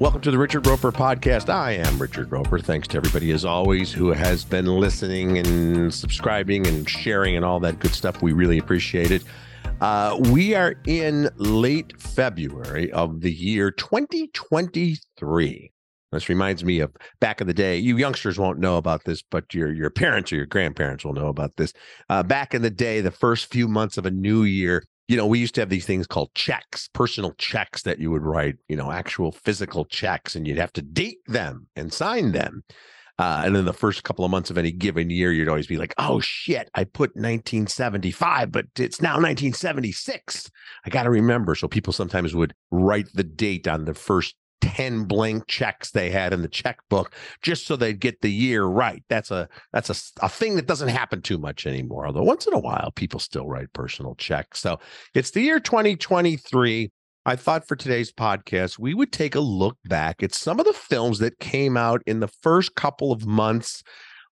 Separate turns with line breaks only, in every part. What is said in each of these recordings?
Welcome to the Richard Roeper podcast. I am Richard Roeper. Thanks to everybody, as always, who has been listening and subscribing and sharing and all that good stuff. We really appreciate it. Uh, we are in late February of the year 2023. This reminds me of back in the day. You youngsters won't know about this, but your your parents or your grandparents will know about this. Uh, back in the day, the first few months of a new year, you know, we used to have these things called checks, personal checks that you would write, you know, actual physical checks, and you'd have to date them and sign them. Uh, and then the first couple of months of any given year, you'd always be like, oh shit, I put 1975, but it's now 1976. I got to remember. So people sometimes would write the date on the first 10 blank checks they had in the checkbook just so they'd get the year right. That's a that's a, a thing that doesn't happen too much anymore. Although once in a while people still write personal checks. So it's the year 2023. I thought for today's podcast we would take a look back at some of the films that came out in the first couple of months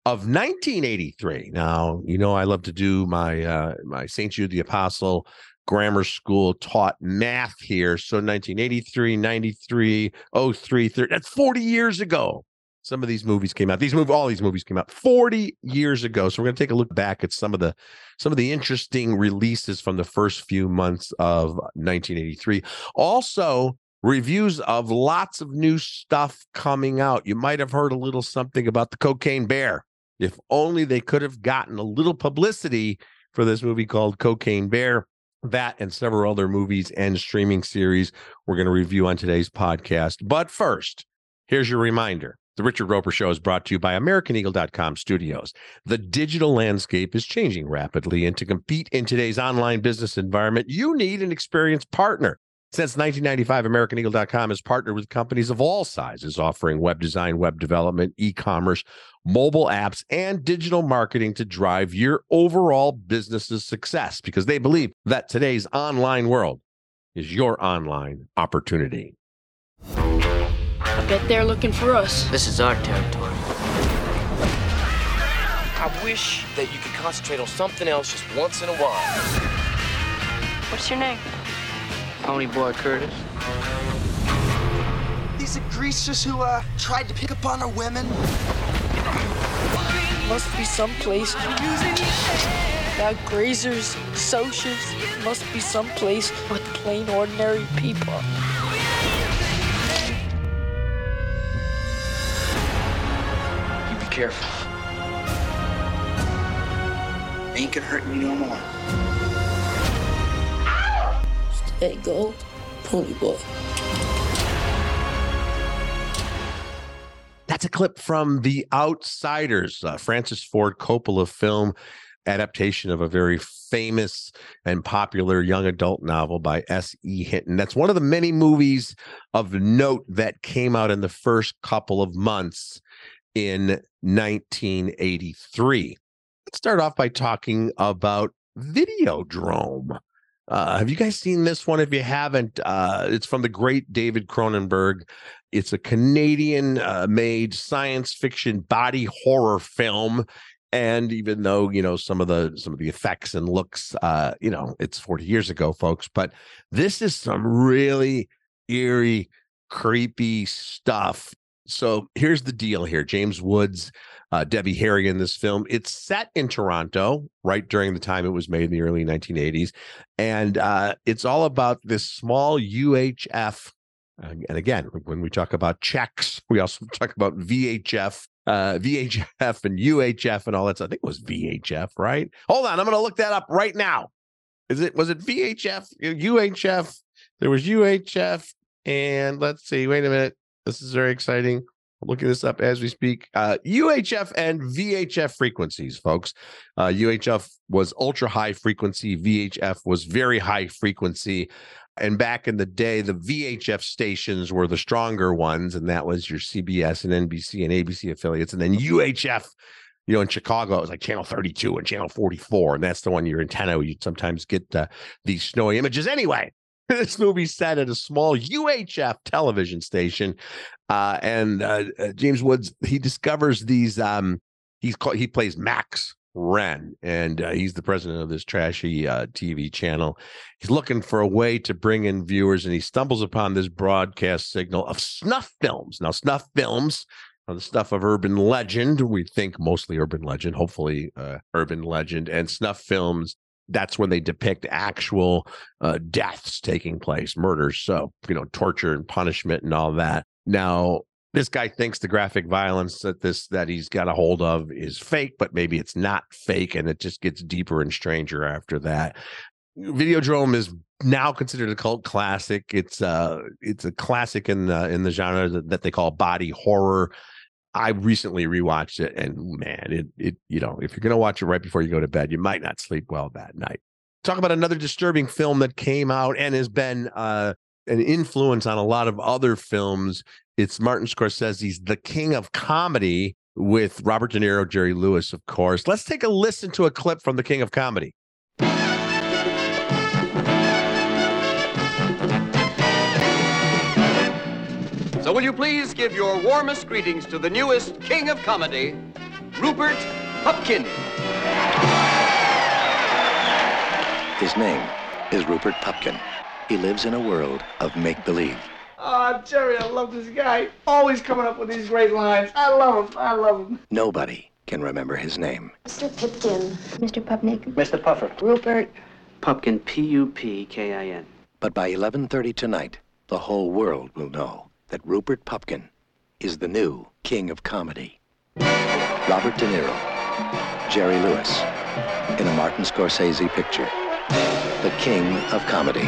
of 1983. Now, you know I love to do my uh my St. Jude the Apostle grammar school taught math here. So 1983, 93, 03, 30, that's 40 years ago. Some of these movies came out. These move all these movies came out 40 years ago. So we're going to take a look back at some of the some of the interesting releases from the first few months of 1983. Also, reviews of lots of new stuff coming out. You might have heard a little something about the Cocaine Bear. If only they could have gotten a little publicity for this movie called Cocaine Bear that and several other movies and streaming series we're going to review on today's podcast. But first, here's your reminder. The Richard Roeper Show is brought to you by AmericanEagle.com studios. The digital landscape is changing rapidly, and to compete in today's online business environment, you need an experienced partner. Since 1995, AmericanEagle.com has partnered with companies of all sizes, offering web design, web development, e commerce, mobile apps, and digital marketing to drive your overall business's success because they believe that today's online world is your online opportunity.
I bet they're looking for us.
This is our territory.
I wish that you could concentrate on something else just once in a while.
What's your name?
Pony Boy Curtis.
These are greasers who uh, tried to pick up on our women.
Must be someplace. Now grazers, socials, must be someplace with plain ordinary people.
You be careful.
Ain't gonna hurt me no more.
Gold, pony boy.
That's a clip from The Outsiders, uh, Francis Ford Coppola film adaptation of a very famous and popular young adult novel by S.E. Hinton. That's one of the many movies of note that came out in the first couple of months in 1983. Let's start off by talking about Videodrome. Uh, have you guys seen this one? If you haven't, uh, it's from the great David Cronenberg. It's a Canadian uh, made science fiction body horror film. And even though, you know, some of the some of the effects and looks, uh, you know, it's 40 years ago, folks, but this is some really eerie, creepy stuff. So here's the deal here. James Woods uh, Debbie Harry in this film. It's set in Toronto, right during the time it was made in the early 1980s. And uh, it's all about this small UHF. And again, when we talk about checks, we also talk about VHF, uh, VHF and UHF and all that stuff. I think it was VHF, right? Hold on, I'm going to look that up right now. Is it was it VHF, UHF? There was UHF, and let's see. Wait a minute. This is very exciting looking this up as we speak. Uh, UHF and VHF frequencies, folks. Uh, UHF was ultra high frequency, VHF was very high frequency. And back in the day, the VHF stations were the stronger ones, and that was your CBS and NBC and ABC affiliates. And then UHF, you know, in Chicago, it was like channel 32 and channel 44. And that's the one your antenna, you'd sometimes get uh, these snowy images. Anyway, this movie set at a small UHF television station, uh, and uh, uh, James Woods he discovers these. Um, he's called, he plays Max, Renn, and uh, he's the president of this trashy uh, TV channel. He's looking for a way to bring in viewers, and he stumbles upon this broadcast signal of snuff films. Now, snuff films the stuff of urban legend. We think mostly urban legend, hopefully uh, urban legend, and snuff films. That's when they depict actual uh, deaths taking place, murders, so you know, torture and punishment and all that. Now, this guy thinks the graphic violence that this that he's got a hold of is fake, but maybe it's not fake, and it just gets deeper and stranger after that. Videodrome is now considered a cult classic. It's uh it's a classic in the in the genre that, that they call body horror. I recently rewatched it, and man, it it you know if you're gonna watch it right before you go to bed, you might not sleep well that night. Talk about another disturbing film that came out and has been uh, an influence on a lot of other films. It's Martin Scorsese's The King of Comedy with Robert De Niro, Jerry Lewis, of course. Let's take a listen to a clip from The King of Comedy.
So will you please give your warmest greetings to the newest king of comedy, Rupert Pupkin.
His name is Rupert Pupkin. He lives in a world of make believe.
Oh, ah, Jerry, I love this guy. Always coming up with these great lines. I love him. I love him.
Nobody can remember his name.
Mr. Pipkin. Mr. Pupnik.
Mr. Puffer.
Rupert.
Pupkin, P U P K I N.
But by 11:30 tonight, the whole world will know that Rupert Pupkin is the new king of comedy. Robert De Niro, Jerry Lewis, in a Martin Scorsese picture. The king of comedy.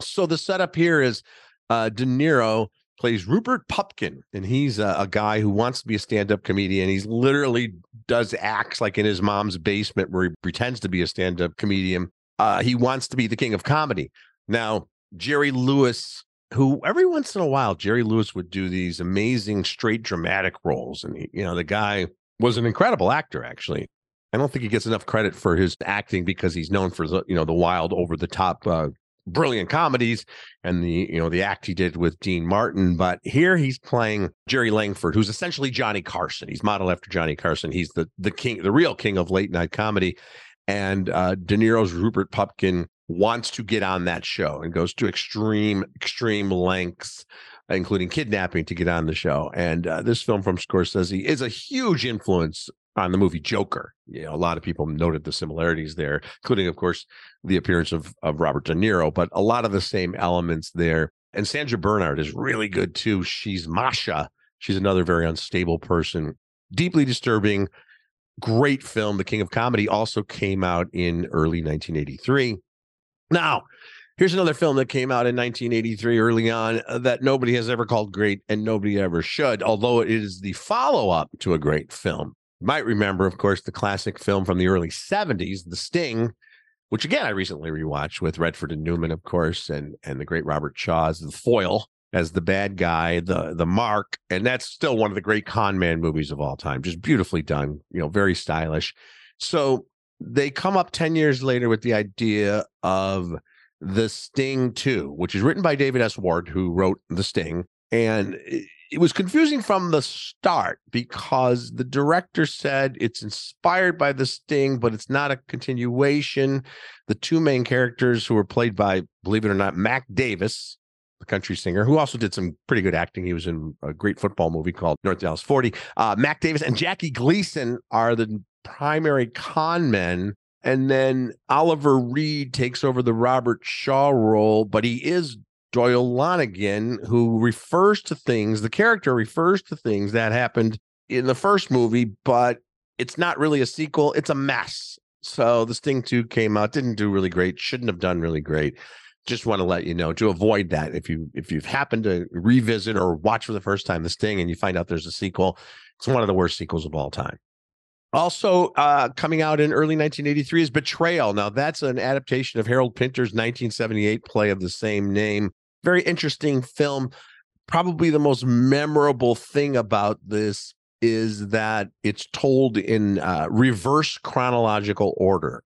So the setup here is uh, De Niro plays Rupert Pupkin, and he's a, a guy who wants to be a stand-up comedian. He's literally does acts like in his mom's basement where he pretends to be a stand-up comedian. Uh, he wants to be the king of comedy. Now, Jerry Lewis, who every once in a while, Jerry Lewis would do these amazing straight dramatic roles, and he, you know the guy was an incredible actor. Actually, I don't think he gets enough credit for his acting because he's known for the you know the wild, over the top uh, brilliant comedies and the you know the act he did with Dean Martin but here he's playing Jerry Langford who's essentially Johnny Carson he's modeled after Johnny Carson he's the the king the real king of late night comedy and uh De Niro's Rupert Pupkin wants to get on that show and goes to extreme extreme lengths including kidnapping to get on the show and uh, this film from Scorsese is a huge influence on the movie Joker. You know, a lot of people noted the similarities there, including, of course, the appearance of, of Robert De Niro, but a lot of the same elements there. And Sandra Bernhard is really good too. She's Masha. She's another very unstable person. Deeply disturbing. Great film. The King of Comedy also came out in early 1983. Now, here's another film that came out in 1983 early on uh, that nobody has ever called great and nobody ever should, although it is the follow up to a great film You might remember, of course, the classic film from the early 70s, The Sting, which again I recently rewatched with Redford and Newman, of course, and and the great Robert Shaw as the foil, as the bad guy, the the mark, and that's still one of the great con man movies of all time. Just beautifully done, you know, very stylish. So they come up 10 years later with the idea of The Sting 2, which is written by David S. Ward, who wrote The Sting. And it was confusing from the start because the director said it's inspired by the sting but it's not a continuation the two main characters who were played by believe it or not mac davis the country singer who also did some pretty good acting he was in a great football movie called north dallas 40 uh, mac davis and jackie gleason are the primary con men and then oliver reed takes over the robert shaw role but he is Doyle Lonnegan, who refers to things, the character refers to things that happened in the first movie, but it's not really a sequel. It's a mess. So the Sting 2 came out, didn't do really great, shouldn't have done really great. Just want to let you know to avoid that. If you if you've happened to revisit or watch for the first time the Sting and you find out there's a sequel, it's one of the worst sequels of all time. Also, uh, coming out in early 1983 is Betrayal. Now, that's an adaptation of Harold Pinter's 1978 play of the same name very interesting film. Probably the most memorable thing about this is that it's told in uh, reverse chronological order.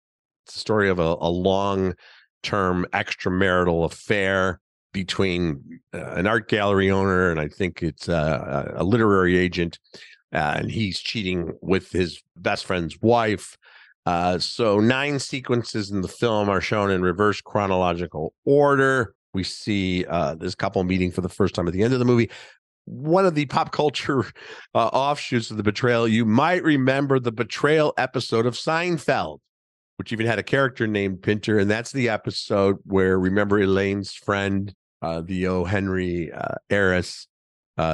It's a story of a, a long term extramarital affair between uh, an art gallery owner and I think it's uh, a literary agent uh, and he's cheating with his best friend's wife. Uh, so nine sequences in the film are shown in reverse chronological order. We see uh, this couple meeting for the first time at the end of the movie. One of the pop culture uh, offshoots of the betrayal, you might remember the betrayal episode of Seinfeld, which even had a character named Pinter. And that's the episode where, remember Elaine's friend, uh, the O. Henry uh, heiress,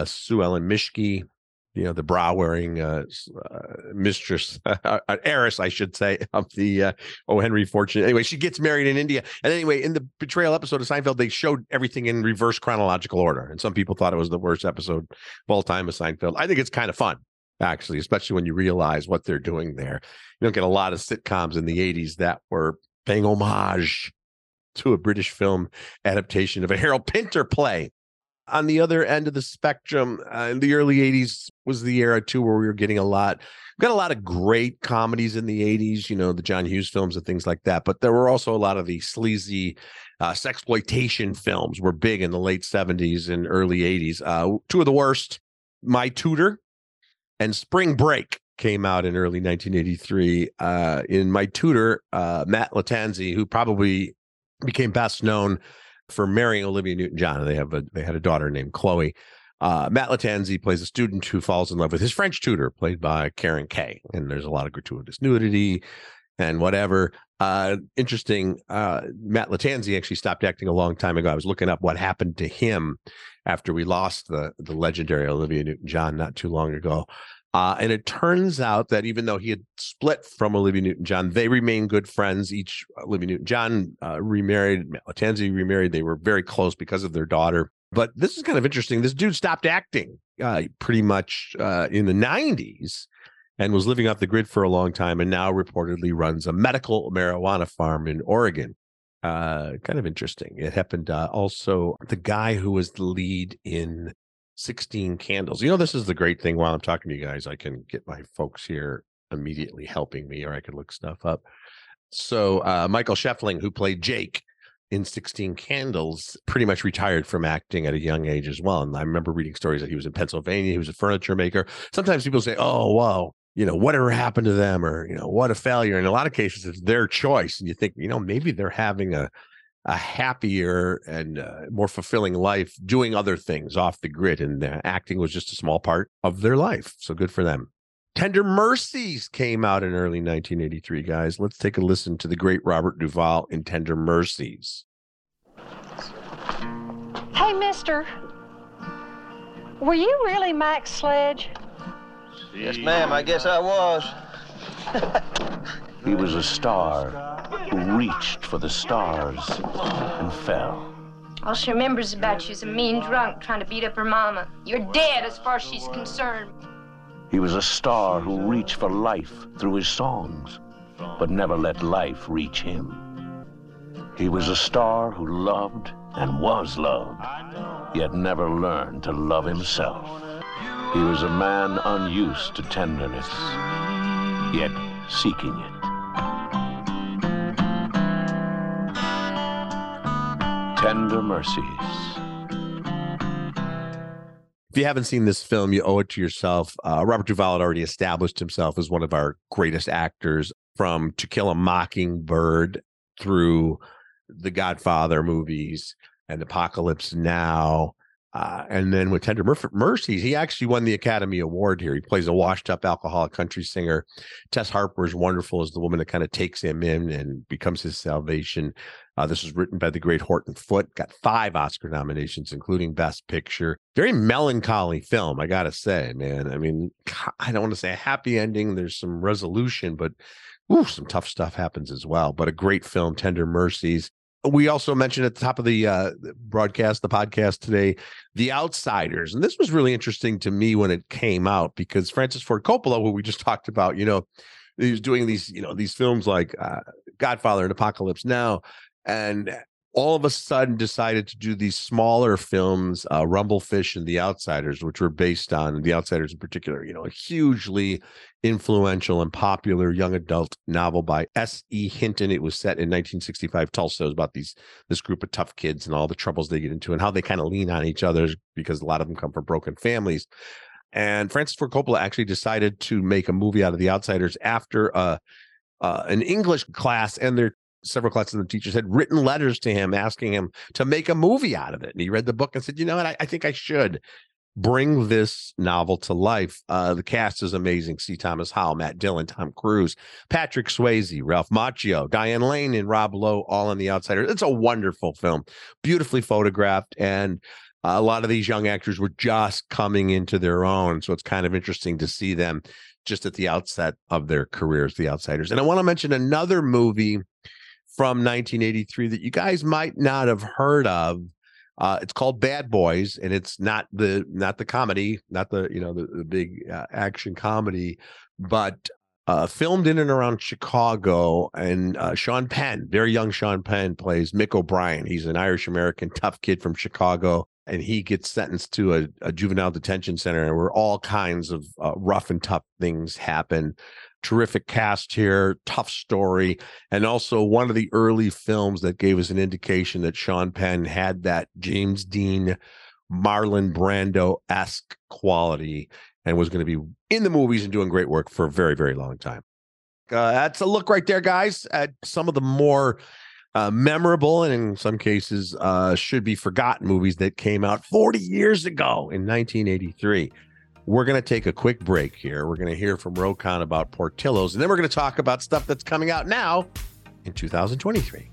Sue Ellen Mischke, you know, the bra wearing uh, uh, mistress, uh, heiress, I should say, of the uh, O. Henry fortune. Anyway, she gets married in India. And anyway, in the betrayal episode of Seinfeld, they showed everything in reverse chronological order. And some people thought it was the worst episode of all time of Seinfeld. I think it's kind of fun, actually, especially when you realize what they're doing there. You don't get a lot of sitcoms in the 80s that were paying homage to a British film adaptation of a Harold Pinter play on the other end of the spectrum uh, in the early 80s was the era too where we were getting a lot got a lot of great comedies in the 80s you know the john hughes films and things like that but there were also a lot of the sleazy uh, sexploitation films were big in the late 70s and early 80s uh, two of the worst my tutor and spring break came out in early 1983 uh, in my tutor uh, matt lattanzi who probably became best known for marrying Olivia Newton-John. They have a they had a daughter named Chloe. Uh, Matt Lattanzi plays a student who falls in love with his French tutor, played by Caren Kaye, and there's a lot of gratuitous nudity and whatever. Uh, interesting. Uh, Matt Lattanzi actually stopped acting a long time ago. I was looking up what happened to him after we lost the the legendary Olivia Newton-John not too long ago. Uh, and it turns out that even though he had split from Olivia Newton John, they remain good friends. Each Olivia Newton John uh, remarried, Lattanzi remarried. They were very close because of their daughter. But this is kind of interesting. This dude stopped acting uh, pretty much uh, in the 90s and was living off the grid for a long time and now reportedly runs a medical marijuana farm in Oregon. Uh, kind of interesting. It happened uh, also, the guy who was the lead in 16 candles. You know, this is the great thing while I'm talking to you guys, I can get my folks here immediately helping me, or I can look stuff up. So, uh, Michael Schoeffling, who played Jake in 16 Candles, pretty much retired from acting at a young age as well. And I remember reading stories that he was in Pennsylvania, he was a furniture maker. Sometimes people say, oh, wow, you know, whatever happened to them, or, you know, what a failure. In a lot of cases, it's their choice. And you think, you know, maybe they're having a, a happier and uh, more fulfilling life doing other things off the grid. And uh, acting was just a small part of their life. So good for them. Tender Mercies came out in early 1983, guys. Let's take a listen to the great Robert Duvall in Tender Mercies.
Hey, mister. Were you really Max Sledge?
Yes, ma'am. I guess I was.
he was a star who reached for the stars and fell.
All she remembers about you is a mean drunk trying to beat up her mama. You're dead as far as she's concerned.
He was a star who reached for life through his songs, but never let life reach him. He was a star who loved and was loved, yet never learned to love himself. He was a man unused to tenderness, yet seeking it. Tender Mercies.
If you haven't seen this film, you owe it to yourself. Uh, Robert Duvall had already established himself as one of our greatest actors from To Kill a Mockingbird through the Godfather movies and Apocalypse Now uh, and then with Tender Mercies, he actually won the Academy Award here. He plays a washed up alcoholic country singer. Tess Harper is wonderful as the woman that kind of takes him in and becomes his salvation. Uh, this was written by the great Horton Foote, got five Oscar nominations, including Best Picture. Very melancholy film, I got to say, man. I mean, I don't want to say a happy ending. There's some resolution, but ooh, some tough stuff happens as well. But a great film, Tender Mercies we also mentioned at the top of the uh, broadcast, the podcast today, The Outsiders. And this was really interesting to me when it came out because Francis Ford Coppola, who we just talked about, you know, he was doing these, you know, these films like uh, Godfather and Apocalypse Now. And all of a sudden decided to do these smaller films, uh, Rumblefish and The Outsiders, which were based on The Outsiders in particular, you know, a hugely influential and popular young adult novel by S.E. Hinton. It was set in 1965 Tulsa. It was about these this group of tough kids and all the troubles they get into and how they kind of lean on each other because a lot of them come from broken families. And Francis Ford Coppola actually decided to make a movie out of The Outsiders after uh, uh, an English class and their several classes of the teachers had written letters to him asking him to make a movie out of it. And he read the book and said, you know what, I, I think I should bring this novel to life. Uh, the cast is amazing. C. Thomas Howell, Matt Dillon, Tom Cruise, Patrick Swayze, Ralph Macchio, Diane Lane, and Rob Lowe, all on The Outsider. It's a wonderful film, beautifully photographed. And a lot of these young actors were just coming into their own. So it's kind of interesting to see them just at the outset of their careers, The Outsiders. And I want to mention another movie from 1983 that you guys might not have heard of uh, it's called Bad Boys, and it's not the not the comedy, not the you know the, the big uh, action comedy, but uh, filmed in and around Chicago. And uh, Sean Penn, very young Sean Penn, plays Mick O'Brien. He's an Irish American tough kid from Chicago, and he gets sentenced to a, a juvenile detention center, where all kinds of uh, rough and tough things happen terrific cast here, tough story, and also one of the early films that gave us an indication that Sean Penn had that James Dean, Marlon Brando esque quality and was going to be in the movies and doing great work for a very, very long time. Uh, that's a look right there, guys, at some of the more uh, memorable and in some cases uh, should be forgotten movies that came out 40 years ago in 1983. We're going to take a quick break here. We're going to hear from Rokon about Portillo's, and then we're going to talk about stuff that's coming out now in 2023.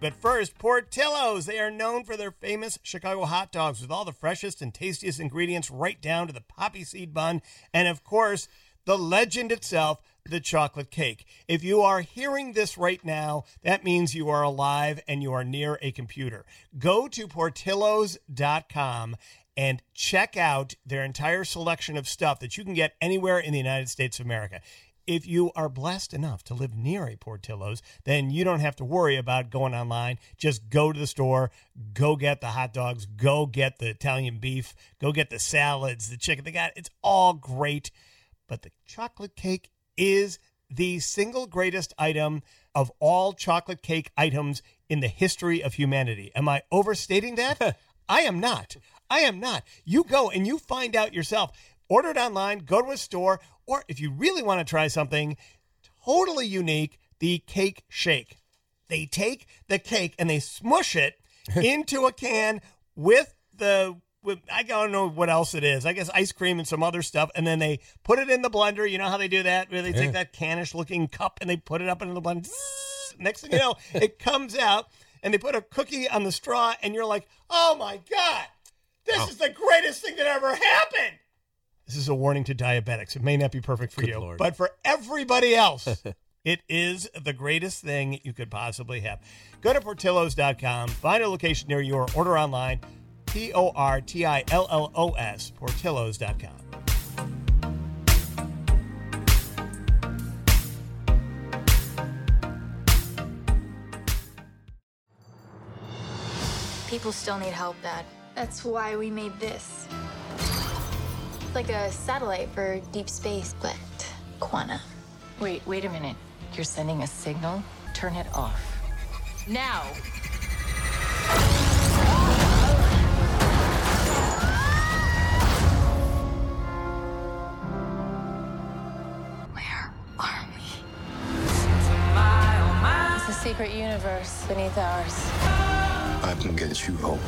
But first, Portillo's. They are known for their famous Chicago hot dogs with all the freshest and tastiest ingredients right down to the poppy seed bun. And of course, the legend itself, the chocolate cake. If you are hearing this right now, that means you are alive and you are near a computer. Go to portillos.com and check out their entire selection of stuff that you can get anywhere in the United States of America. If you are blessed enough to live near a Portillo's, then you don't have to worry about going online. Just go to the store, go get the hot dogs, go get the Italian beef, go get the salads, the chicken. They got it's all great. But the chocolate cake is the single greatest item of all chocolate cake items in the history of humanity. Am I overstating that? I am not. I am not. You go and you find out yourself. Order it online, go to a store, or if you really want to try something totally unique, the cake shake. They take the cake and they smush it into a can with the I don't know what else it is. I guess ice cream and some other stuff, and then they put it in the blender. You know how they do that? Where they yeah. take that cannish looking cup and they put it up into the blender. Next thing you know, it comes out, and they put a cookie on the straw, and you're like, "Oh my god, this oh. is the greatest thing that ever happened." This is a warning to diabetics. It may not be perfect for Good you, Lord. but for everybody else, it is the greatest thing you could possibly have. Go to Portillos.com, find a location near you, or order online P O R T I L L O S, Portillos.com.
People still need help, Dad. That's why we made this. It's like a satellite for deep space, but Quanta.
Wait, wait a minute. You're sending a signal? Turn it off. Now!
Universe beneath ours.
I can get you home.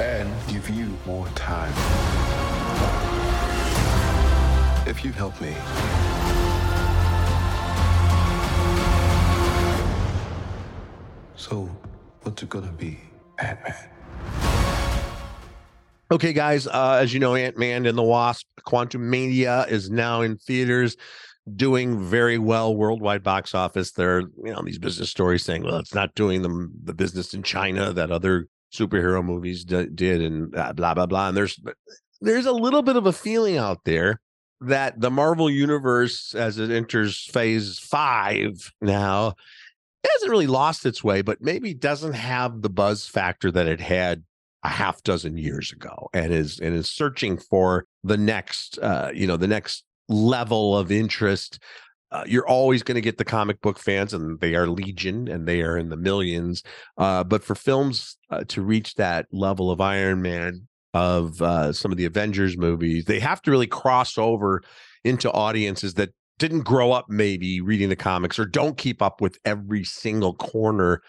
And give you more time. If you help me. So, what's it gonna be, Ant-Man?
Okay, guys, uh, as you know, Ant Man and the Wasp Quantumania is now in theaters doing very well worldwide box office. There you know, these business stories saying, well, it's not doing the, the business in China that other superhero movies d- did and blah, blah, blah. And there's, there's a little bit of a feeling out there that the Marvel universe, as it enters phase five now, hasn't really lost its way, but maybe doesn't have the buzz factor that it had a half dozen years ago and is and is searching for the next uh you know the next level of interest uh, you're always going to get the comic book fans, and they are legion, and they are in the millions. Uh, but for films uh, to reach that level of Iron Man, of uh, some of the Avengers movies, they have to really cross over into audiences that didn't grow up maybe reading the comics or don't keep up with every single corner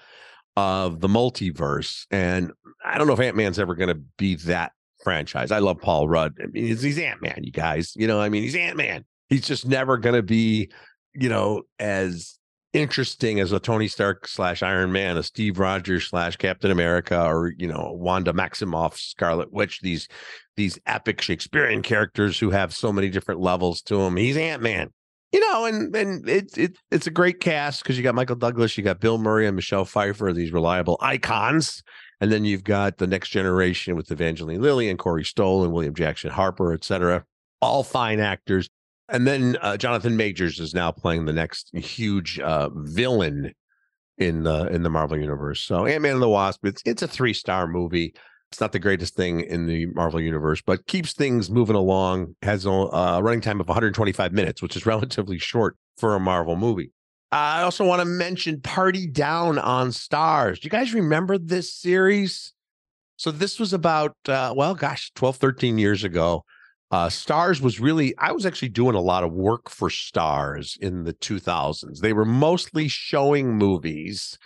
of the multiverse. And I don't know if Ant Man's ever going to be that franchise. I love Paul Rudd. I mean, he's, he's Ant Man, you guys. You know, I mean, he's Ant Man. He's just never going to be, you know, as interesting as a Tony Stark slash Iron Man, a Steve Rogers slash Captain America, or you know, Wanda Maximoff, Scarlet Witch. These these epic Shakespearean characters who have so many different levels to them. He's Ant Man you know, and and it's it, it's a great cast because you got Michael Douglas, you got Bill Murray and Michelle Pfeiffer, these reliable icons, and then you've got the next generation with Evangeline Lilly and Corey Stoll and William Jackson Harper, et cetera. All fine actors. And then uh, Jonathan Majors is now playing the next huge uh, villain in the in the Marvel universe. So Ant Man and the Wasp, it's it's a three star movie. It's not the greatest thing in the Marvel universe, but keeps things moving along. Has a uh, running time of 125 minutes, which is relatively short for a Marvel movie. I also want to mention Party Down on Starz. Do you guys remember this series? So this was about uh, well, gosh, 12, 13 years ago. Uh, Starz was really, I was actually doing a lot of work for Starz in the 2000s. They were mostly showing movies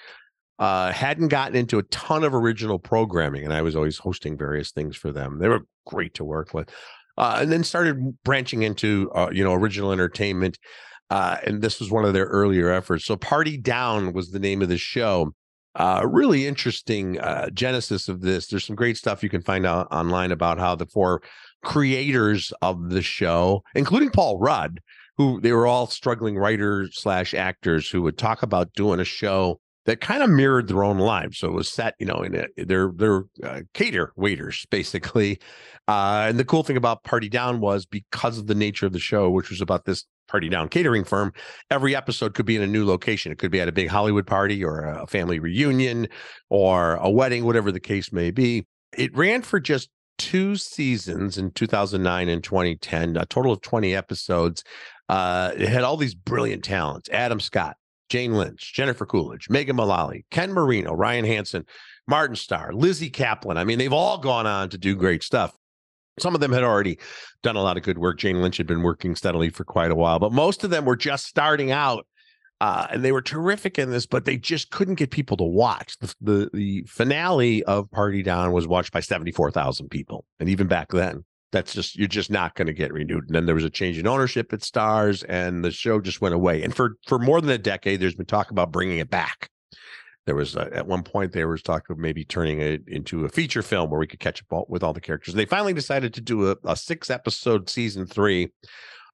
uh, hadn't gotten into a ton of original programming, and I was always hosting various things for them. They were great to work with, uh, and then started branching into uh, you know original entertainment. Uh, and this was one of their earlier efforts. So, Party Down was the name of the show. Uh, really interesting uh, genesis of this. There's some great stuff you can find out online about how the four creators of the show, including Paul Rudd, who they were all struggling writers slash actors who would talk about doing a show that kind of mirrored their own lives. So it was set, you know, in a, they're they're uh, cater waiters basically. Uh, and the cool thing about Party Down was because of the nature of the show, which was about this Party Down catering firm, every episode could be in a new location. It could be at a big Hollywood party or a family reunion or a wedding, whatever the case may be. It ran for just two seasons in 2009 and 2010, a total of 20 episodes. Uh, it had all these brilliant talents Adam Scott, Jane Lynch, Jennifer Coolidge, Megan Mullally, Ken Marino, Ryan Hansen, Martin Starr, Lizzy Caplan. I mean, they've all gone on to do great stuff. Some of them had already done a lot of good work. Jane Lynch had been working steadily for quite a while, but most of them were just starting out. Uh, and they were terrific in this, but they just couldn't get people to watch. The, the, the finale of Party Down was watched by 74,000 people. And even back then, that's just you're just not going to get renewed. And then there was a change in ownership at Starz, and the show just went away. And for for more than a decade, there's been talk about bringing it back. There was uh, at one point there was talk of maybe turning it into a feature film where we could catch up with all the characters. They finally decided to do a, a six episode season three.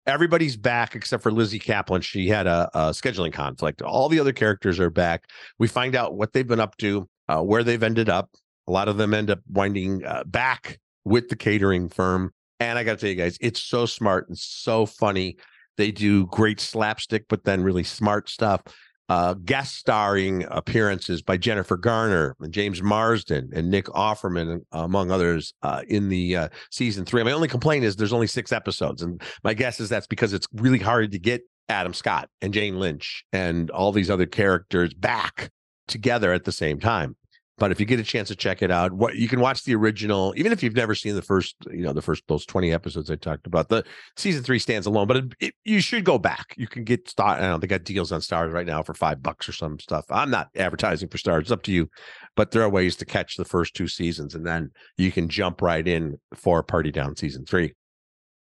Everybody's back except for Lizzy Caplan. She had a, a, scheduling conflict. All the other characters are back. We find out what they've been up to, uh, where they've ended up. A lot of them end up winding uh, back with the catering firm. And I got to tell you guys, it's so smart and so funny. They do great slapstick, but then really smart stuff. Uh, guest starring appearances by Jennifer Garner and James Marsden and Nick Offerman, among others, uh, in the uh, season three. My only complaint is there's only six episodes, and my guess is that's because it's really hard to get Adam Scott and Jane Lynch and all these other characters back together at the same time. But if you get a chance to check it out, what you can watch the original, even if you've never seen the first, you know, the first those twenty episodes I talked about. The season three stands alone, but it, it, you should go back. You can get start. I don't know, they got deals on Starz right now for five bucks or some stuff. I'm not advertising for Starz; it's up to you. But there are ways to catch the first two seasons, and then you can jump right in for Party Down season three.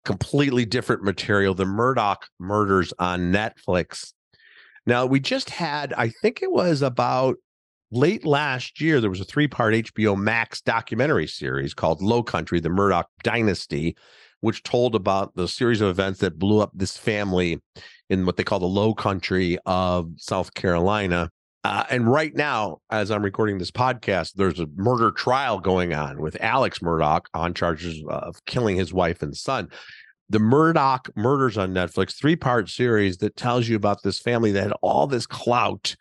Completely different material. The Murdaugh Murders on Netflix. Now we just had, I think it was about late last year, there was a three part HBO Max documentary series called Low Country, the Murdaugh Dynasty, which told about the series of events that blew up this family in what they call the low country of South Carolina. Uh, and right now, as I'm recording this podcast, there's a murder trial going on with Alex Murdaugh on charges of killing his wife and son. The Murdaugh Murders on Netflix, three part series that tells you about this family that had all this clout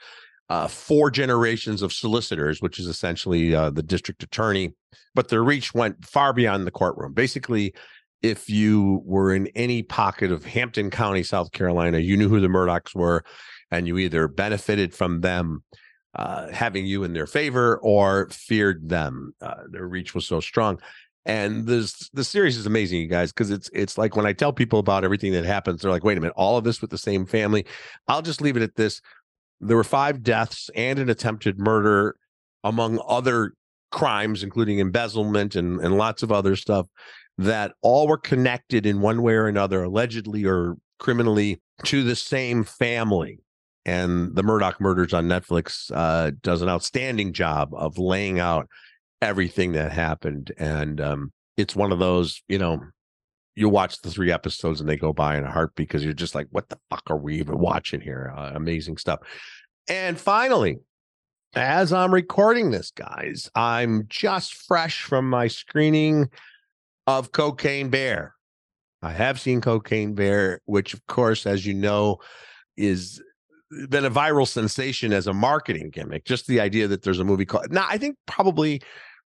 uh, four generations of solicitors, which is essentially uh, the district attorney, but their reach went far beyond the courtroom. Basically, if you were in any pocket of Hampton County, South Carolina, you knew who the Murdaughs were, and you either benefited from them uh, having you in their favor or feared them. Uh, their reach was so strong. And this the series is amazing, you guys, because it's it's like when I tell people about everything that happens, they're like, wait a minute, all of this with the same family. I'll just leave it at this. There were five deaths and an attempted murder, among other crimes, including embezzlement and, and lots of other stuff that all were connected in one way or another, allegedly or criminally, to the same family. And the Murdaugh Murders on Netflix uh, does an outstanding job of laying out everything that happened. And um, it's one of those, you know, you watch the three episodes and they go by in a heart because you're just like, what the fuck are we even watching here? Uh, amazing stuff. And finally, as I'm recording this, guys, I'm just fresh from my screening of Cocaine Bear. I have seen Cocaine Bear, which, of course, as you know, is been a viral sensation as a marketing gimmick. Just the idea that there's a movie called now, I think probably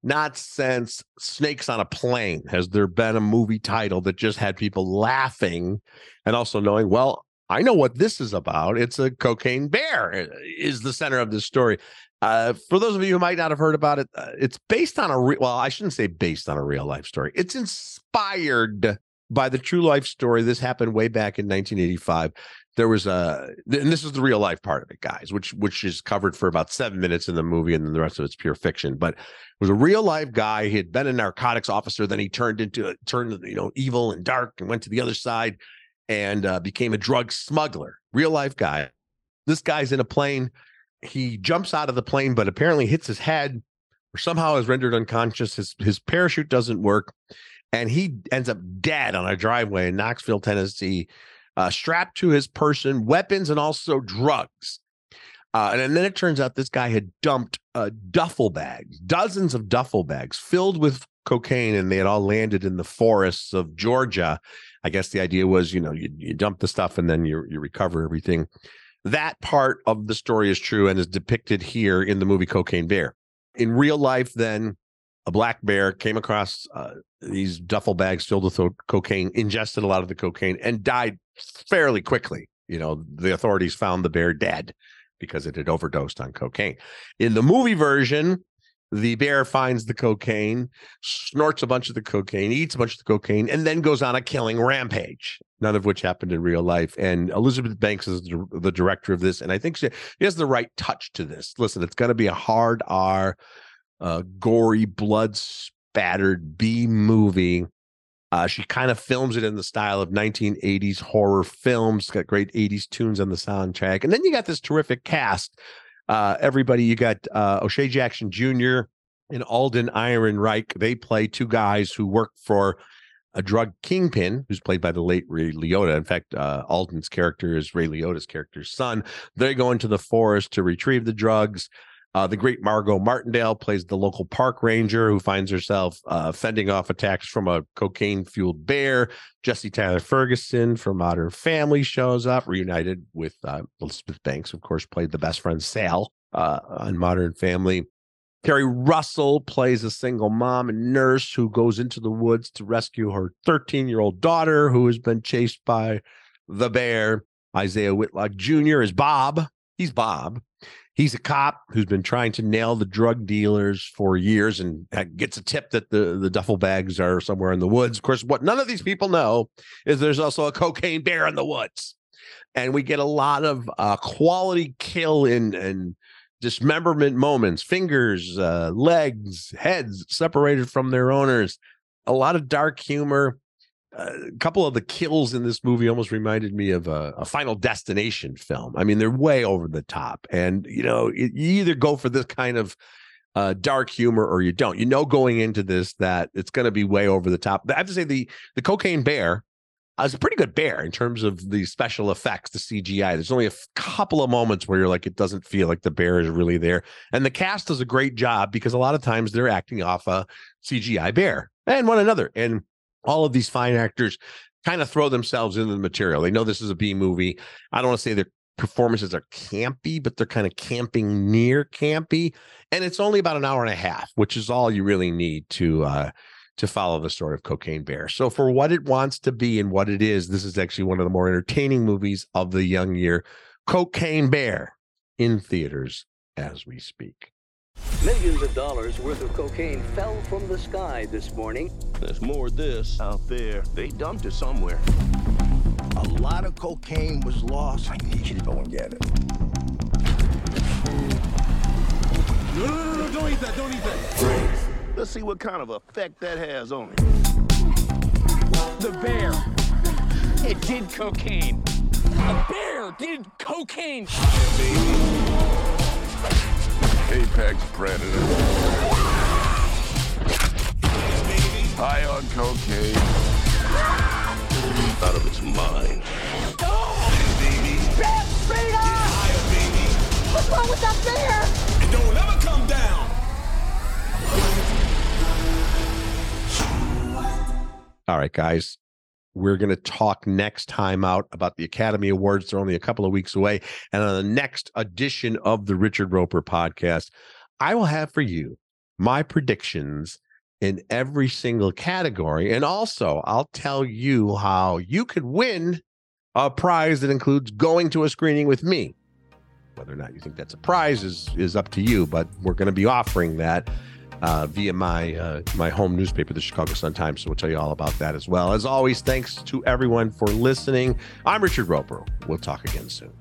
not since Snakes on a Plane has there been a movie title that just had people laughing and also knowing, well, I know what this is about. It's a cocaine bear is the center of this story. Uh, for those of you who might not have heard about it, uh, it's based on a re- well, I shouldn't say based on a real life story. It's inspired by the true life story. This happened way back in 1985 there was a and this is the real life part of it guys which which is covered for about seven minutes in the movie and then the rest of it's pure fiction but it was a real life guy. He had been a narcotics officer then he turned into turned you know evil and dark and went to the other side and uh, became a drug smuggler. Real life guy. This guy's in a plane. He jumps out of the plane but apparently hits his head or somehow is rendered unconscious. His his parachute doesn't work and he ends up dead on a driveway in knoxville tennessee uh, strapped to his person, weapons, and also drugs. Uh, and then it turns out this guy had dumped uh, duffel bags, dozens of duffel bags filled with cocaine, and they had all landed in the forests of Georgia. I guess the idea was, you know, you, you dump the stuff and then you, you recover everything. That part of the story is true and is depicted here in the movie Cocaine Bear. In real life, then, a black bear came across uh, these duffel bags filled with cocaine, ingested a lot of the cocaine, and died fairly quickly. You know, the authorities found the bear dead because it had overdosed on cocaine. In the movie version, the bear finds the cocaine, snorts a bunch of the cocaine, eats a bunch of the cocaine, and then goes on a killing rampage. None of which happened in real life. And Elizabeth Banks is the director of this, and I think she, has the right touch to this. Listen, it's going to be a hard R, uh, gory, blood spattered B movie uh, she kind of films it in the style of 1980s horror films. Got great 80s tunes on the soundtrack, and then you got this terrific cast. Uh, everybody, you got uh, O'Shea Jackson Jr. and Alden Ehrenreich. They play two guys who work for a drug kingpin who's played by the late Ray Liotta. In fact, uh, Alden's character is Ray Liotta's character's son. They go into the forest to retrieve the drugs. Uh, the great Margo Martindale plays the local park ranger who finds herself uh, fending off attacks from a cocaine fueled bear. Jesse Tyler Ferguson from Modern Family shows up, reunited with uh, Elizabeth Banks, of course, played the best friend Sal uh, on Modern Family. Keri Russell plays a single mom and nurse who goes into the woods to rescue her 13 year old daughter who has been chased by the bear. Isaiah Whitlock Jr. is Bob. He's Bob he's a cop who's been trying to nail the drug dealers for years and gets a tip that the, the duffel bags are somewhere in the woods. Of course, what none of these people know is there's also a cocaine bear in the woods. And we get a lot of uh, quality kill in and dismemberment moments, fingers, uh, legs, heads separated from their owners. A lot of dark humor a couple of the kills in this movie almost reminded me of a, a, Final Destination film. I mean, they're way over the top, and you know, it, you either go for this kind of uh, dark humor or you don't. You know, going into this that it's going to be way over the top. I have to say the the cocaine bear uh, is a pretty good bear in terms of the special effects, the CGI. There's only a f- couple of moments where you're like, it doesn't feel like the bear is really there, and the cast does a great job because a lot of times they're acting off a CGI bear and one another and all of these fine actors kind of throw themselves into the material. They know this is a B movie. I don't want to say their performances are campy, but they're kind of camping near campy. And it's only about an hour and a half, which is all you really need to uh, to follow the story of Cocaine Bear. So, for what it wants to be and what it is, this is actually one of the more entertaining movies of the young year Cocaine Bear in theaters as we speak.
Millions of dollars worth of cocaine fell from the sky this morning.
There's more of this out there. They dumped it somewhere.
A lot of cocaine was lost. I need you to go and get it.
No, no, no, no, don't eat that, don't eat that. Let's see what kind of effect that has on it.
The bear. It did cocaine. A bear did cocaine.
Apex predator. High on cocaine. Out of its mind.
Bear Freedom! What's wrong with that bear?
It don't ever come down.
All right, guys. We're going to talk next time out about the Academy Awards. They're only a couple of weeks away. And on the next edition of the Richard Roeper podcast, I will have for you my predictions in every single category. And also, I'll tell you how you could win a prize that includes going to a screening with me. Whether or not you think that's a prize is, is up to you, but we're going to be offering that uh, via my uh, my home newspaper, the Chicago Sun Times. So we'll tell you all about that as well. As always, thanks to everyone for listening. I'm Richard Roeper. We'll talk again soon.